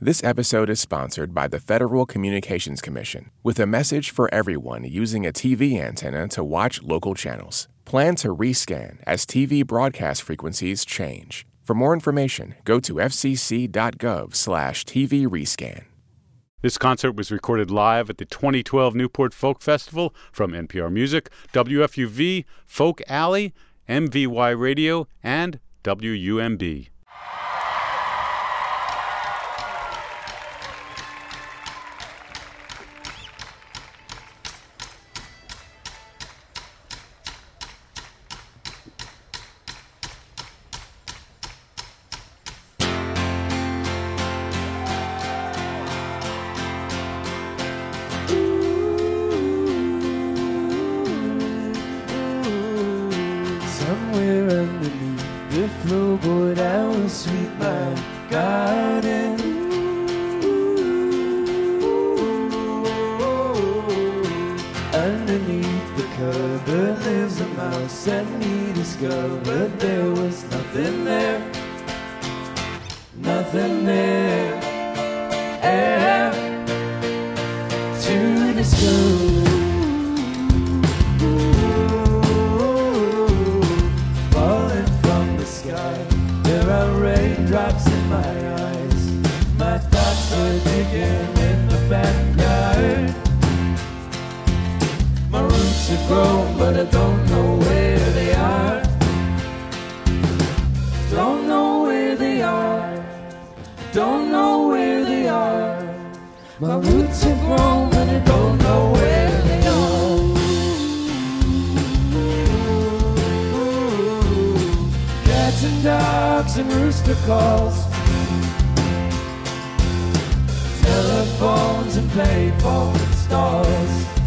This episode is sponsored by the Federal Communications Commission with a message for everyone using a TV antenna to watch local channels. Plan to rescan as TV broadcast frequencies change. For more information, go to fcc.gov/tv rescan. This concert was recorded live at the 2012 Newport Folk Festival from NPR Music, WFUV, Folk Alley, MVY Radio, and WUMB. Roots grown, but I don't know where they are. Cats and dogs and rooster calls. Telephones and payphone stalls.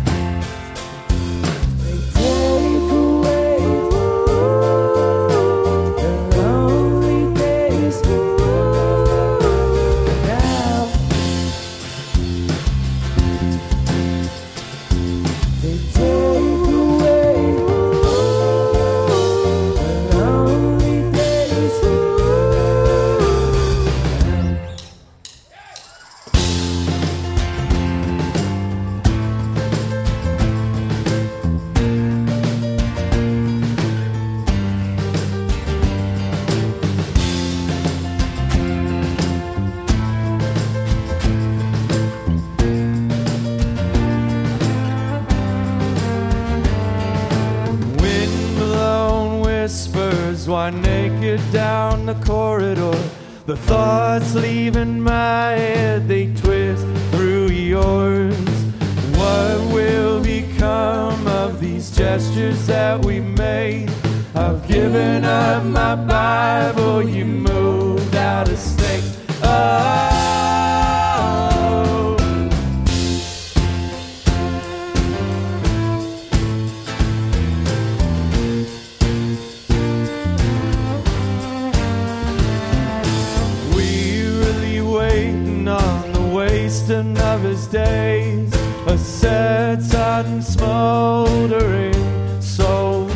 Smoldering soul.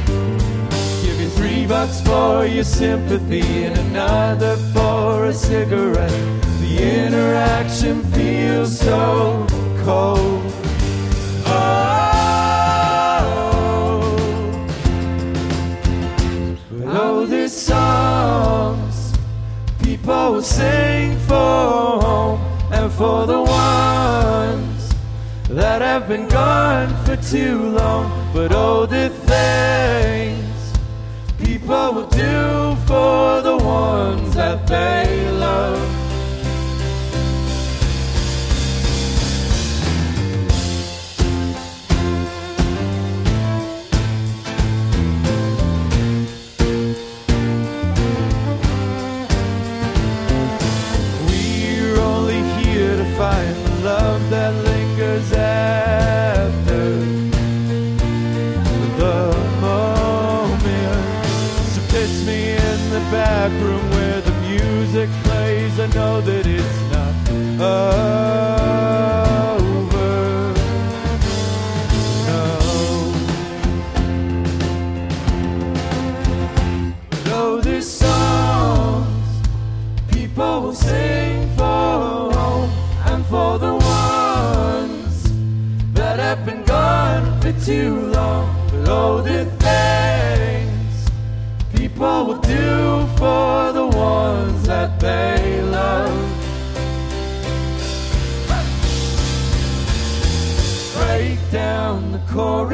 Give you three bucks for your sympathy and another for a cigarette. The interaction feels so cold. Oh. But oh, there's songs people sing for home and for the ones that have been gone for too long. But oh, the things people will do for the ones that they love.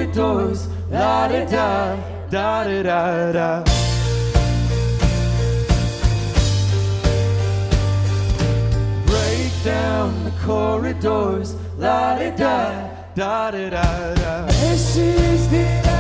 Doors, la da da, da da da da. Break down the corridors, la da da, da da da da. This is the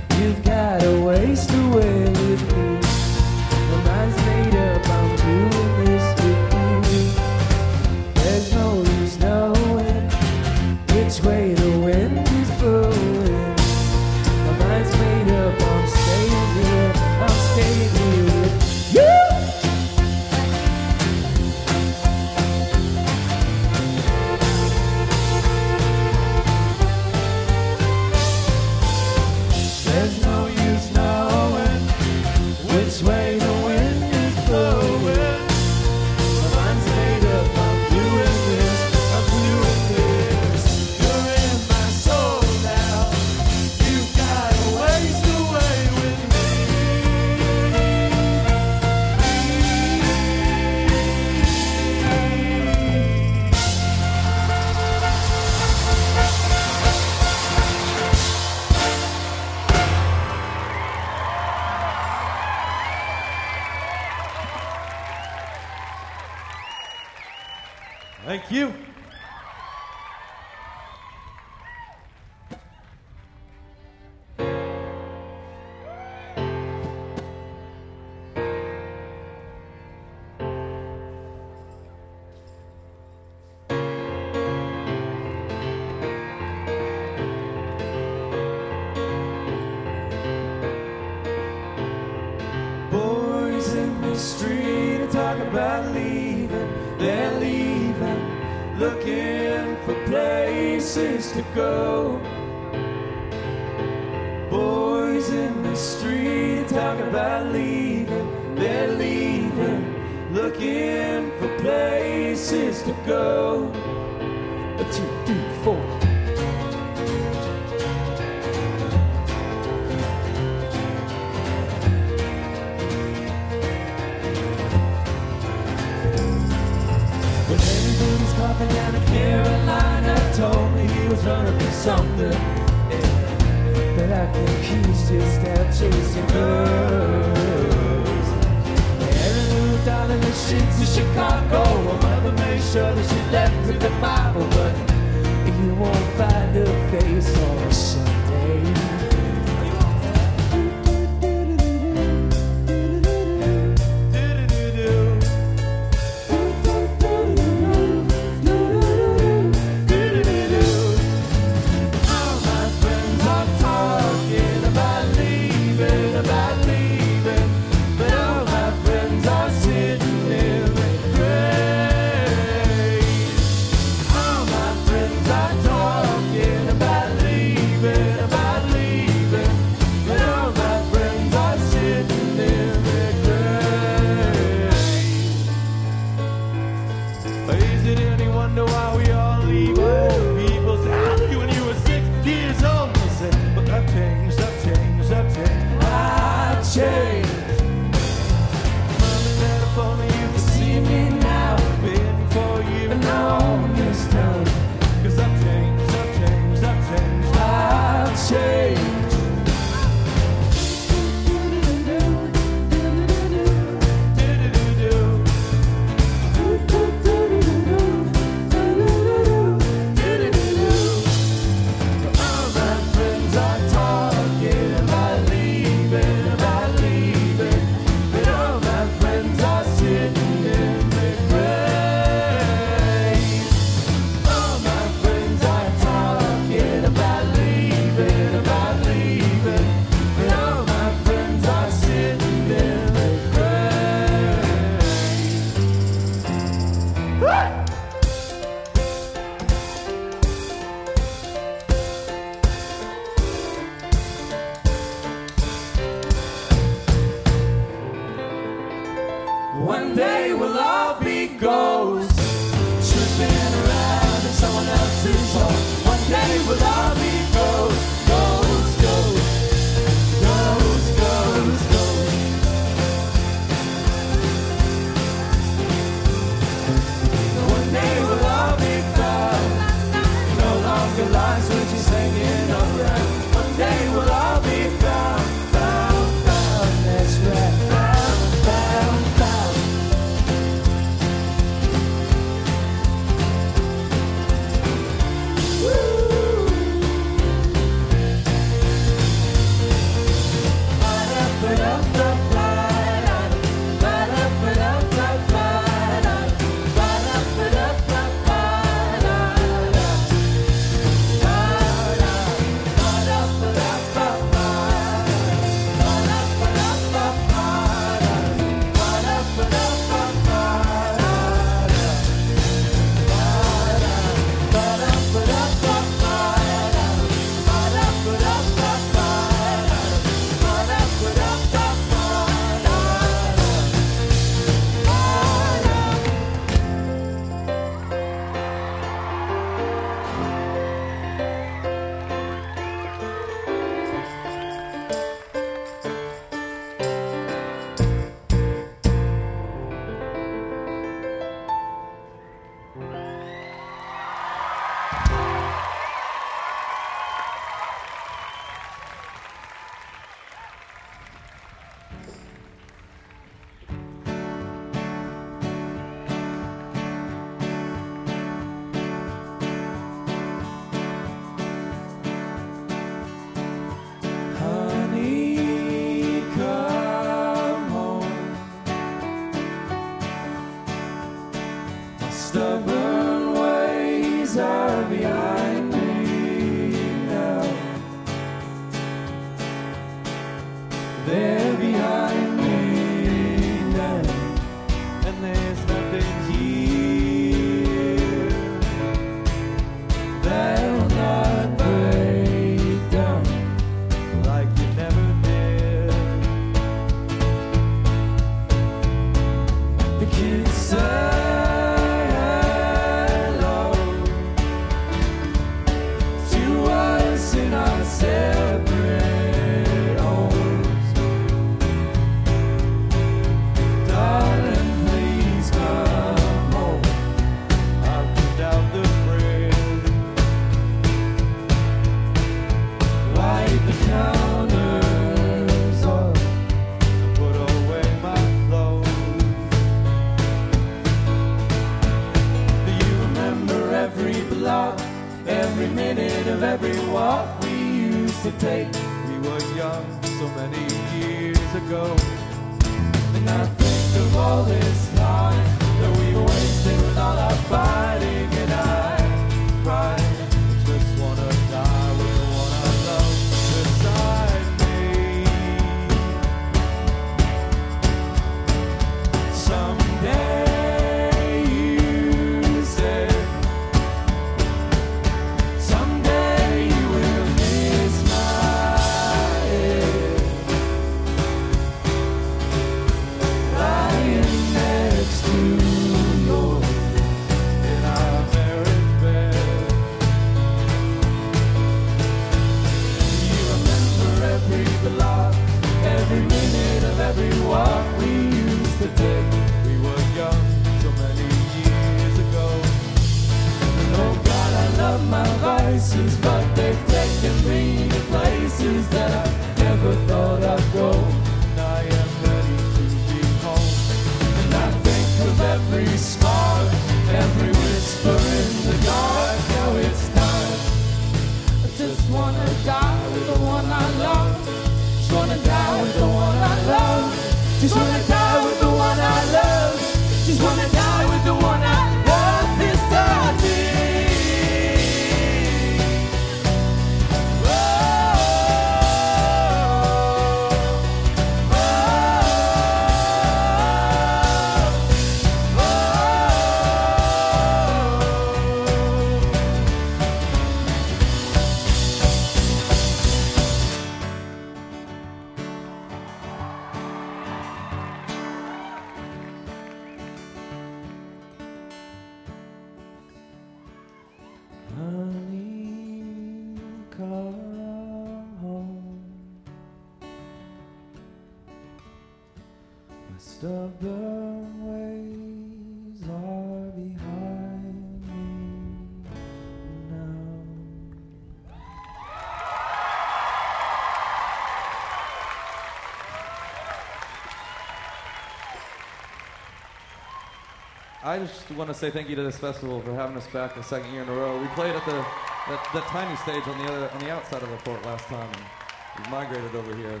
I just want to say thank you to this festival for having us back the second year in a row. We played at the that, tiny stage on the other on the outside of the fort last time, and we migrated over here.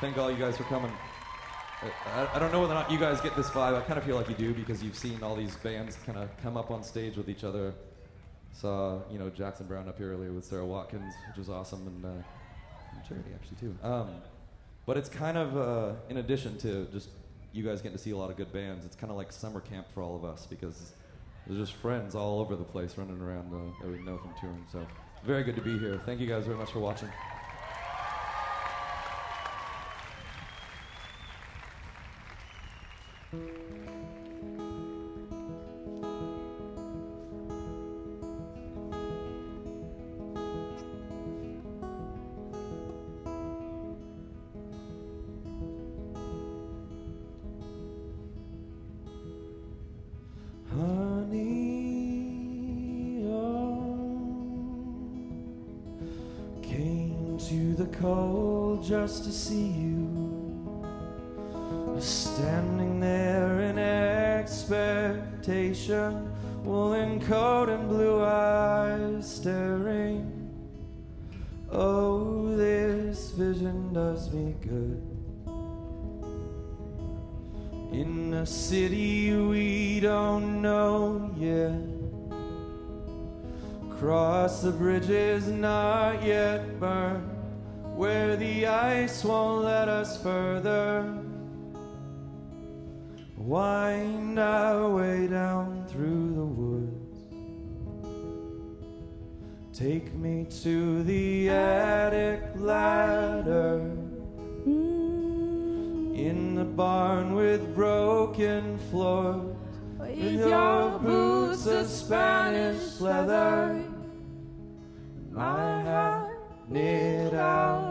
Thank all you guys for coming. I, I, don't know whether or not you guys get this vibe. I kind of feel like you do because you've seen all these bands kind of come up on stage with each other. Saw you know Jackson Browne up here earlier with Sara Watkins, which was awesome, and, uh, Charity actually too. Um, but it's kind of uh, in addition to just you guys getting to see a lot of good bands. It's kind of like summer camp for all of us because there's just friends all over the place running around uh, that we know from touring. So very good to be here. Thank you guys very much for watching. Our way down through the woods. Take me to the attic ladder. Mm. In the barn with broken floors, with your boots of Spanish leather, my heart knit out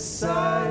beside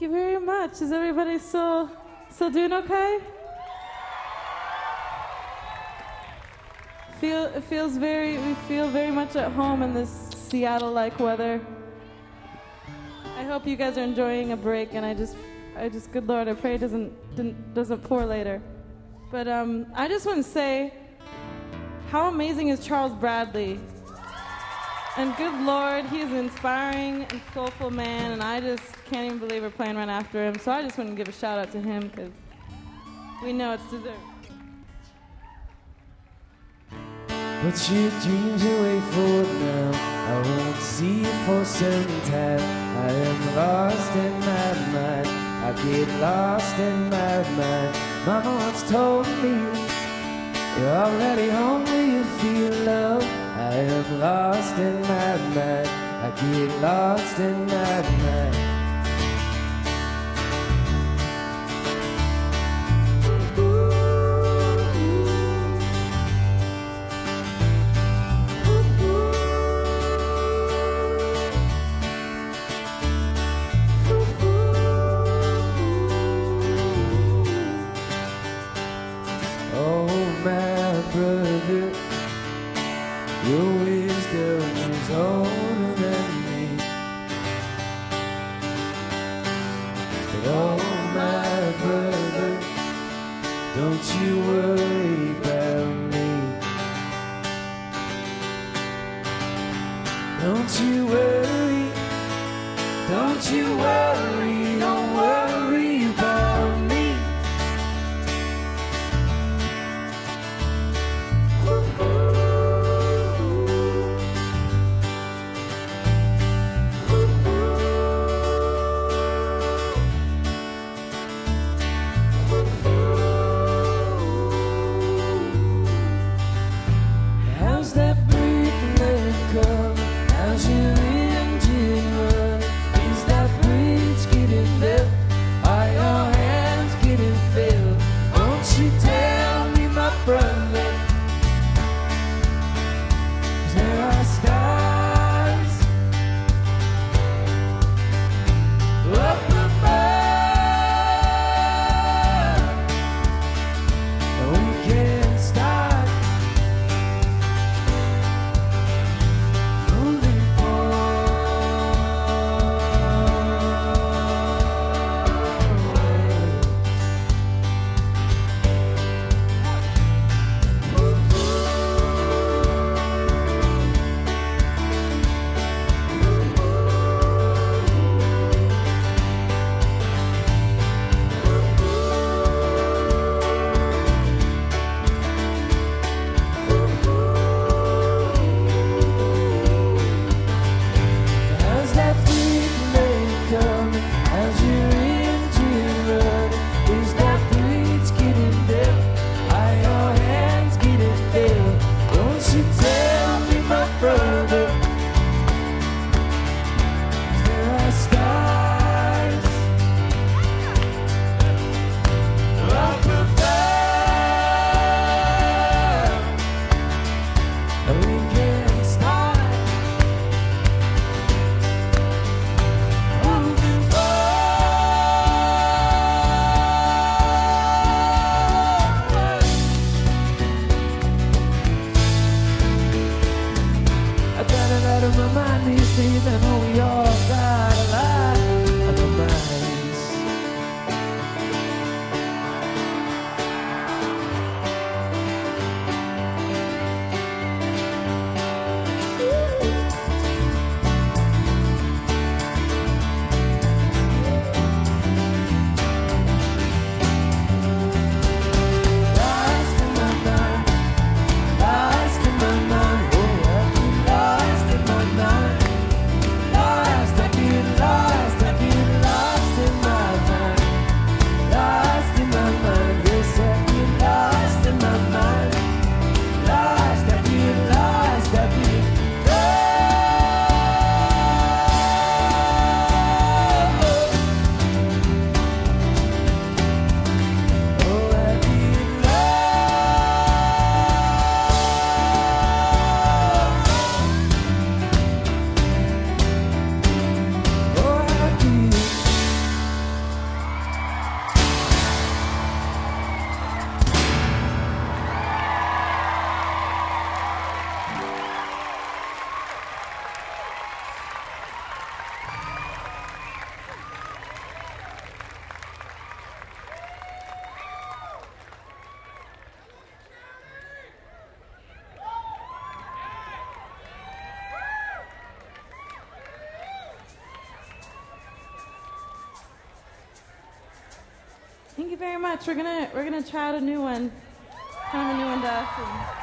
Thank you very much. Is everybody still still doing okay? Feel it feels very we feel very much at home in this Seattle-like weather. I hope you guys are enjoying a break, and I just I just good Lord, I pray it doesn't doesn't pour later. But um, I just want to say, how amazing is Charles Bradley? And good Lord, he is an inspiring and soulful man, and I just can't even believe we're playing right after him. So I just want to give a shout out to him because we know it's deserved. Put your dreams away for now. I won't see you for some time. I am lost in my mind. I get lost in my mind. Mama once told me you're already home where you feel love. I am lost in my mind. I get lost in my mind. we're gonna try out a new one. Kind of a new one to us.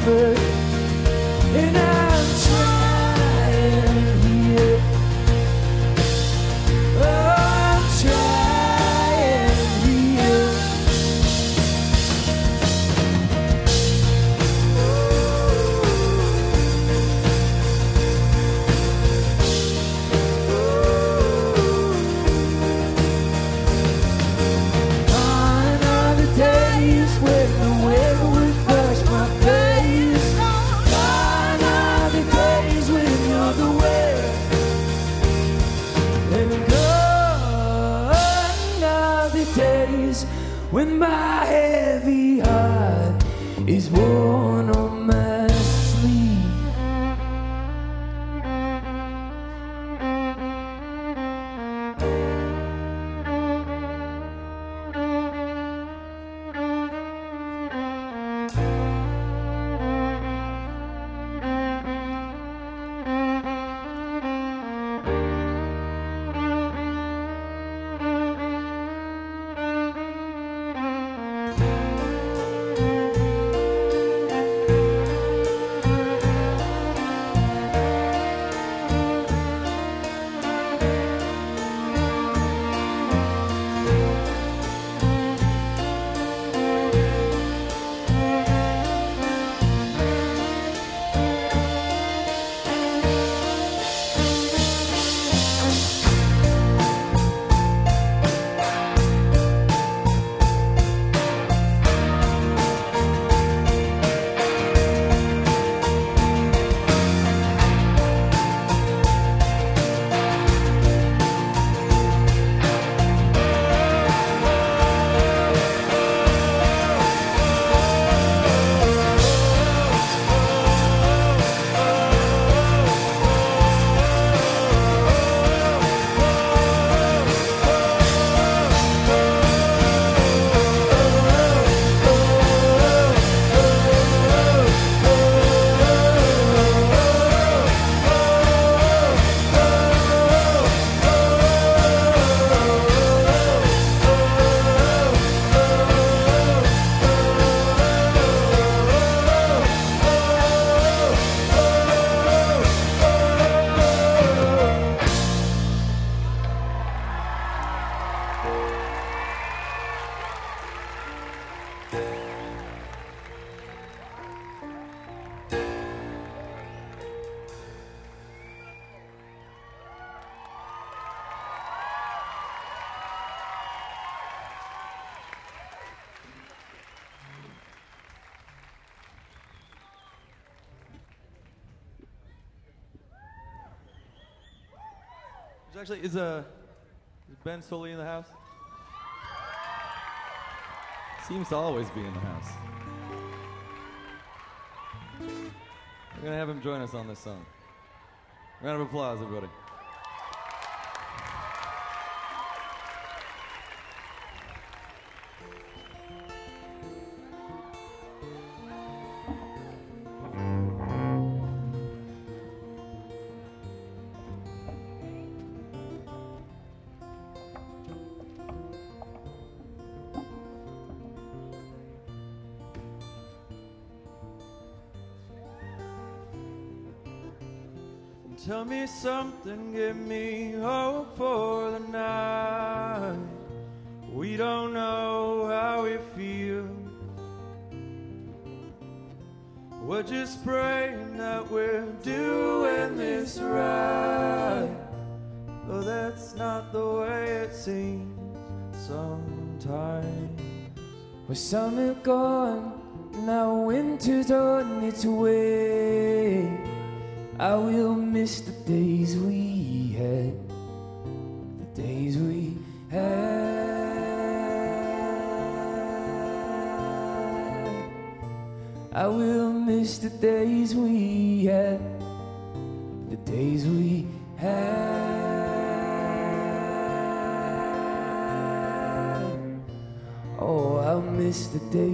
The. And I'm actually is uh, is Ben Sollee in the house? Seems to always be in the house. We're gonna have him join us on this song. Round of applause, everybody. Something, give me hope for the night. We don't know how we feel. We're just praying that we're doing this right. Though that's not the way it seems. sometimes. With summer gone, now winter's on its way. I will miss the days we had, the days we had. I will miss the days we had, the days we had. Oh, I'll miss the days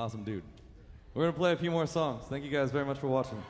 Awesome dude. We're going to play a few more songs. Thank you guys very much for watching.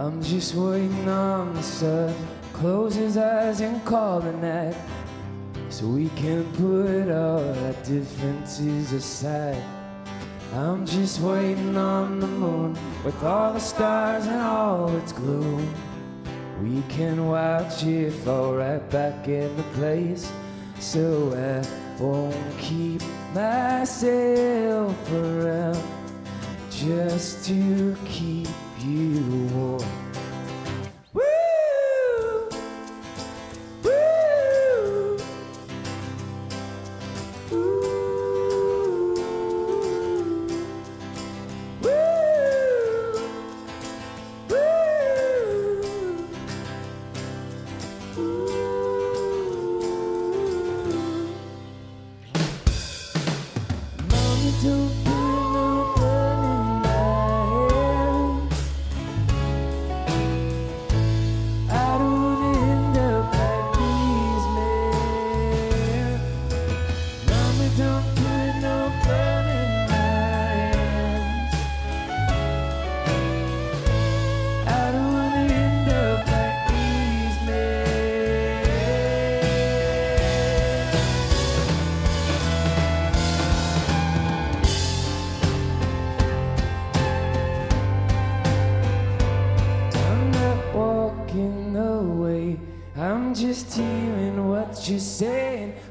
I'm just waiting on the sun. Close his eyes and call the night. So we can put all our differences aside. I'm just waiting on the moon with all the stars and all its gloom. We can watch it fall right back into place. So I won't keep myself around just to keep you warm.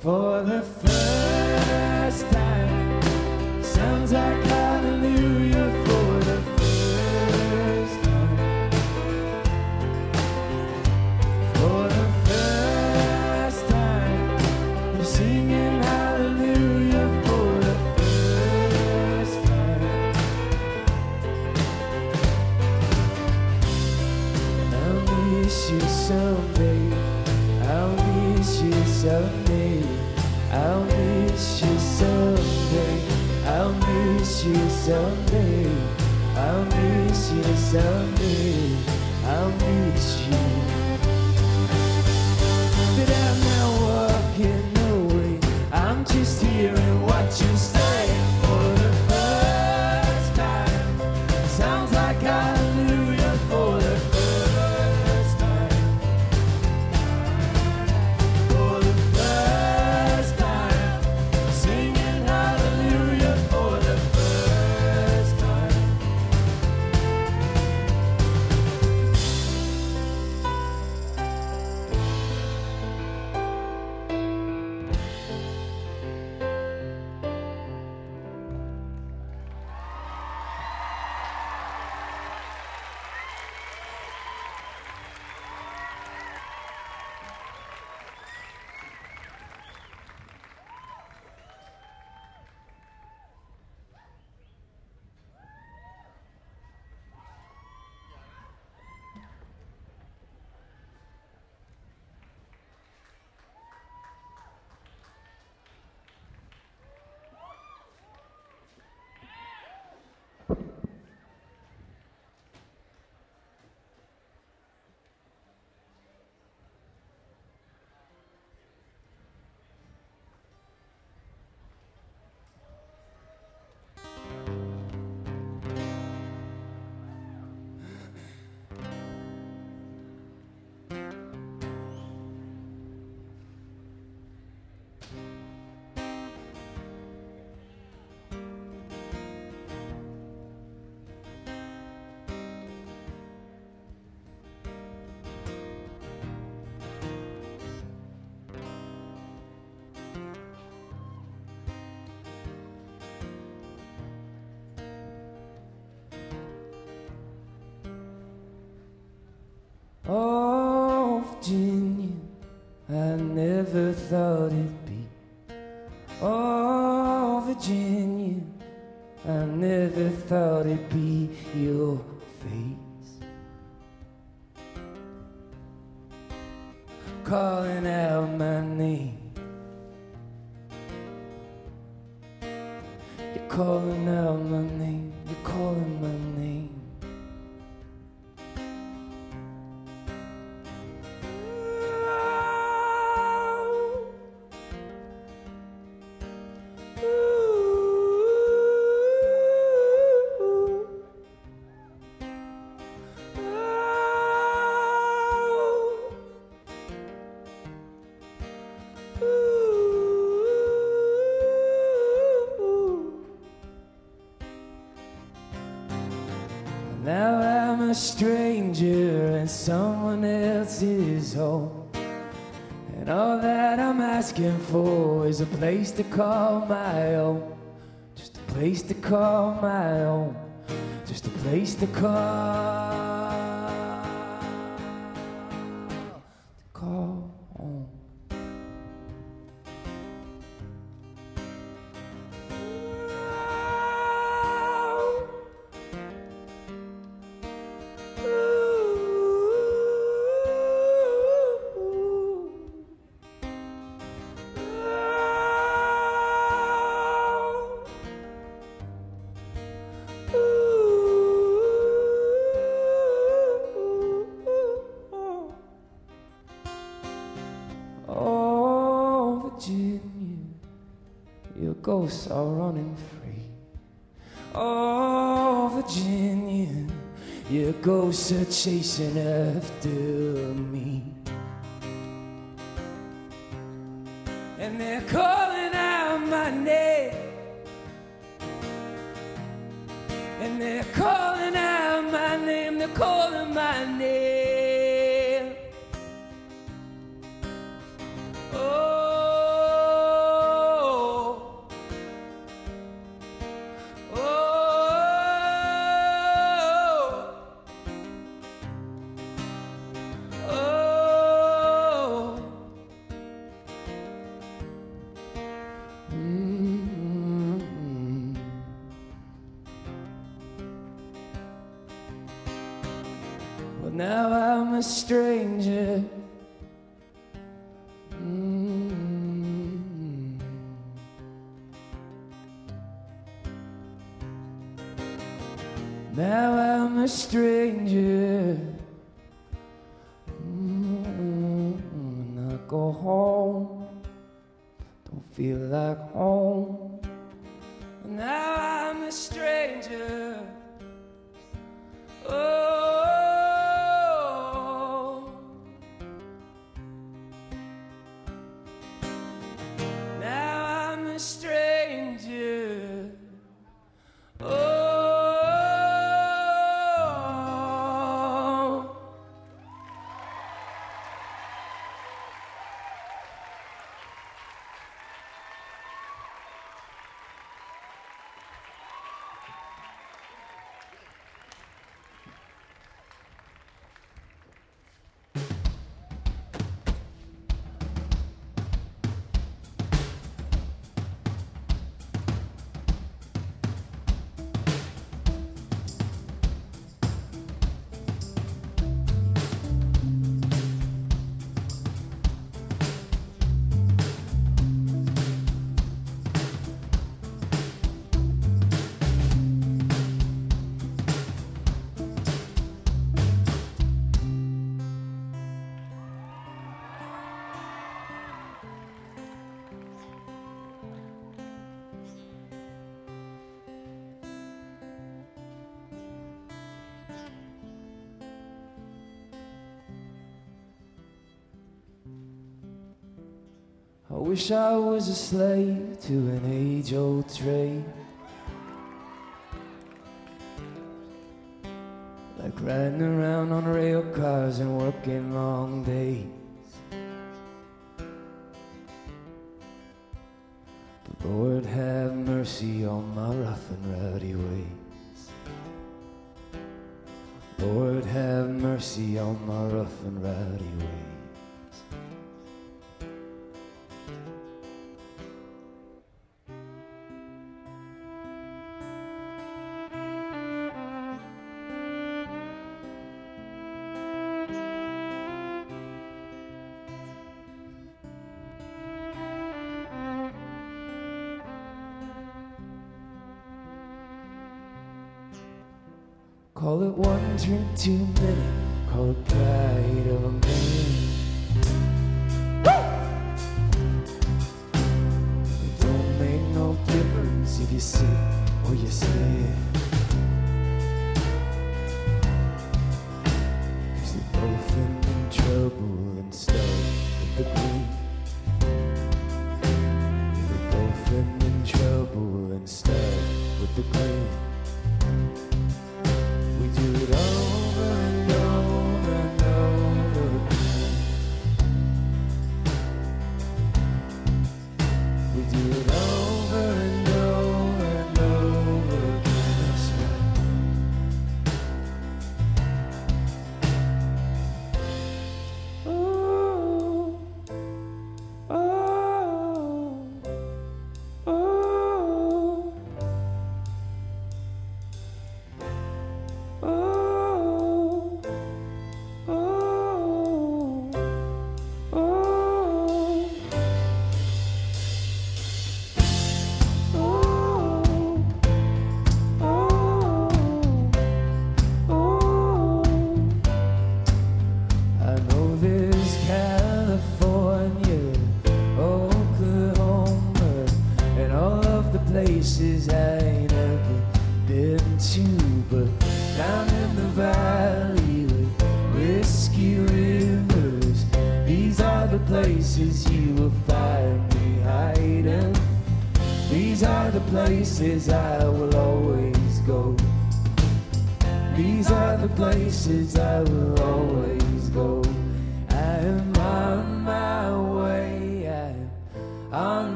For the first time. Sounds like hallelujah someday. I'll miss you someday. Oh, Virginia, I never thought Now I'm a stranger in someone else's home. And all that I'm asking for is a place to call my own. Just a place to call my own. Just a place to call. chasing after. Well, now I'm a stranger. Mm-hmm. Now I'm a stranger. Mm-hmm. When I go home, don't feel like home. I wish I was a slave to an age old trade. Like riding around on rail cars and working long days. But Lord have mercy on my rough and rowdy ways. Lord have mercy on my rough and rowdy ways.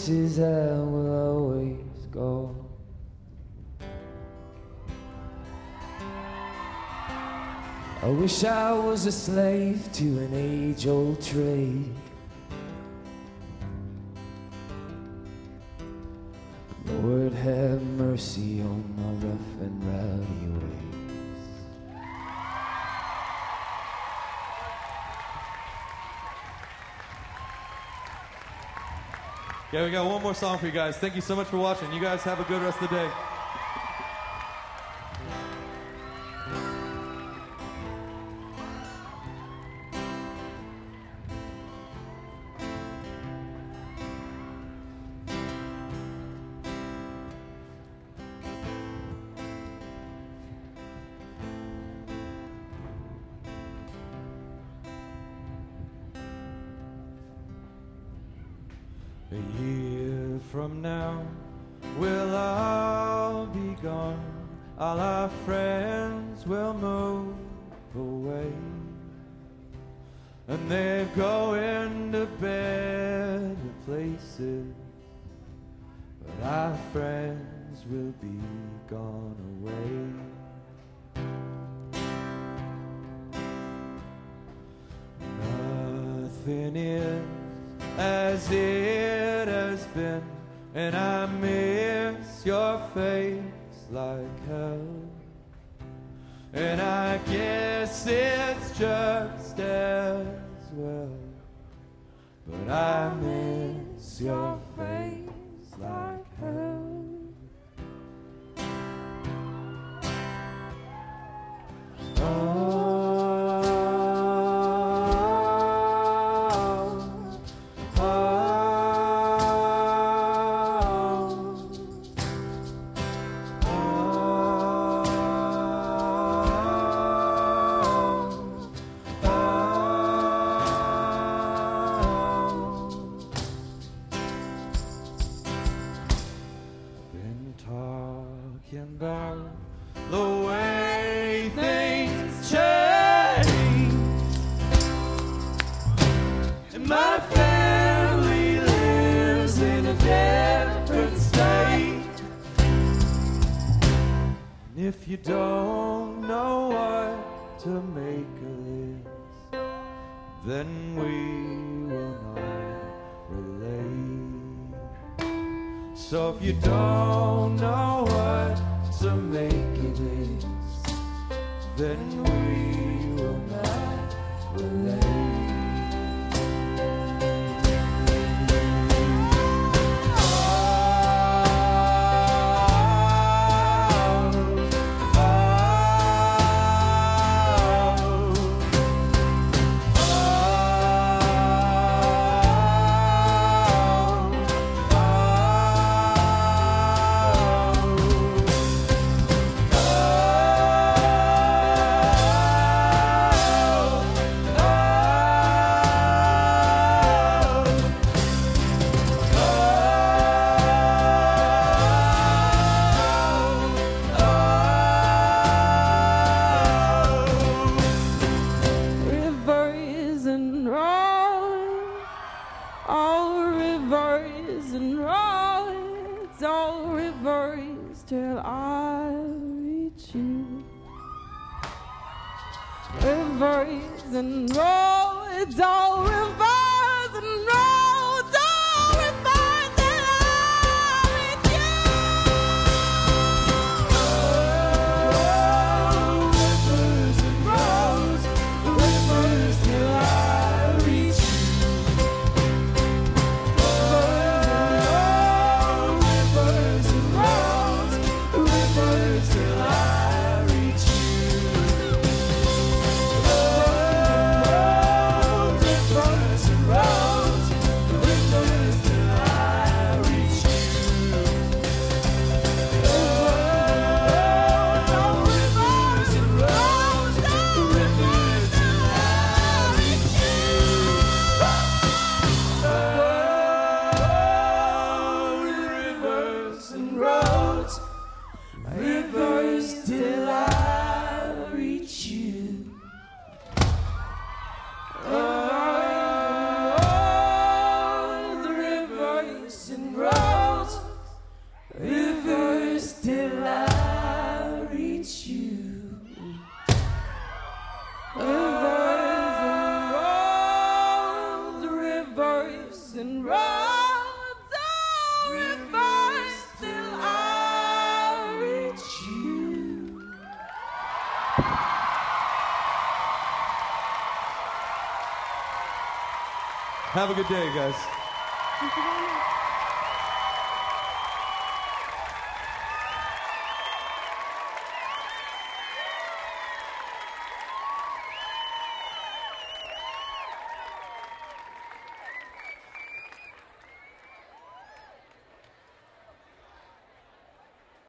Places I will always go. I wish I was a slave to an age old trade. Lord have mercy on my rough and rowdy ways. Yeah, we got one more song for you guys. Thank you so much for watching. You guys have a good rest of the day. Talking about the way things change. And my family lives in a different state. And if you don't know what to make of this, then we So if you don't know what to make of this, then we Have a good day, guys.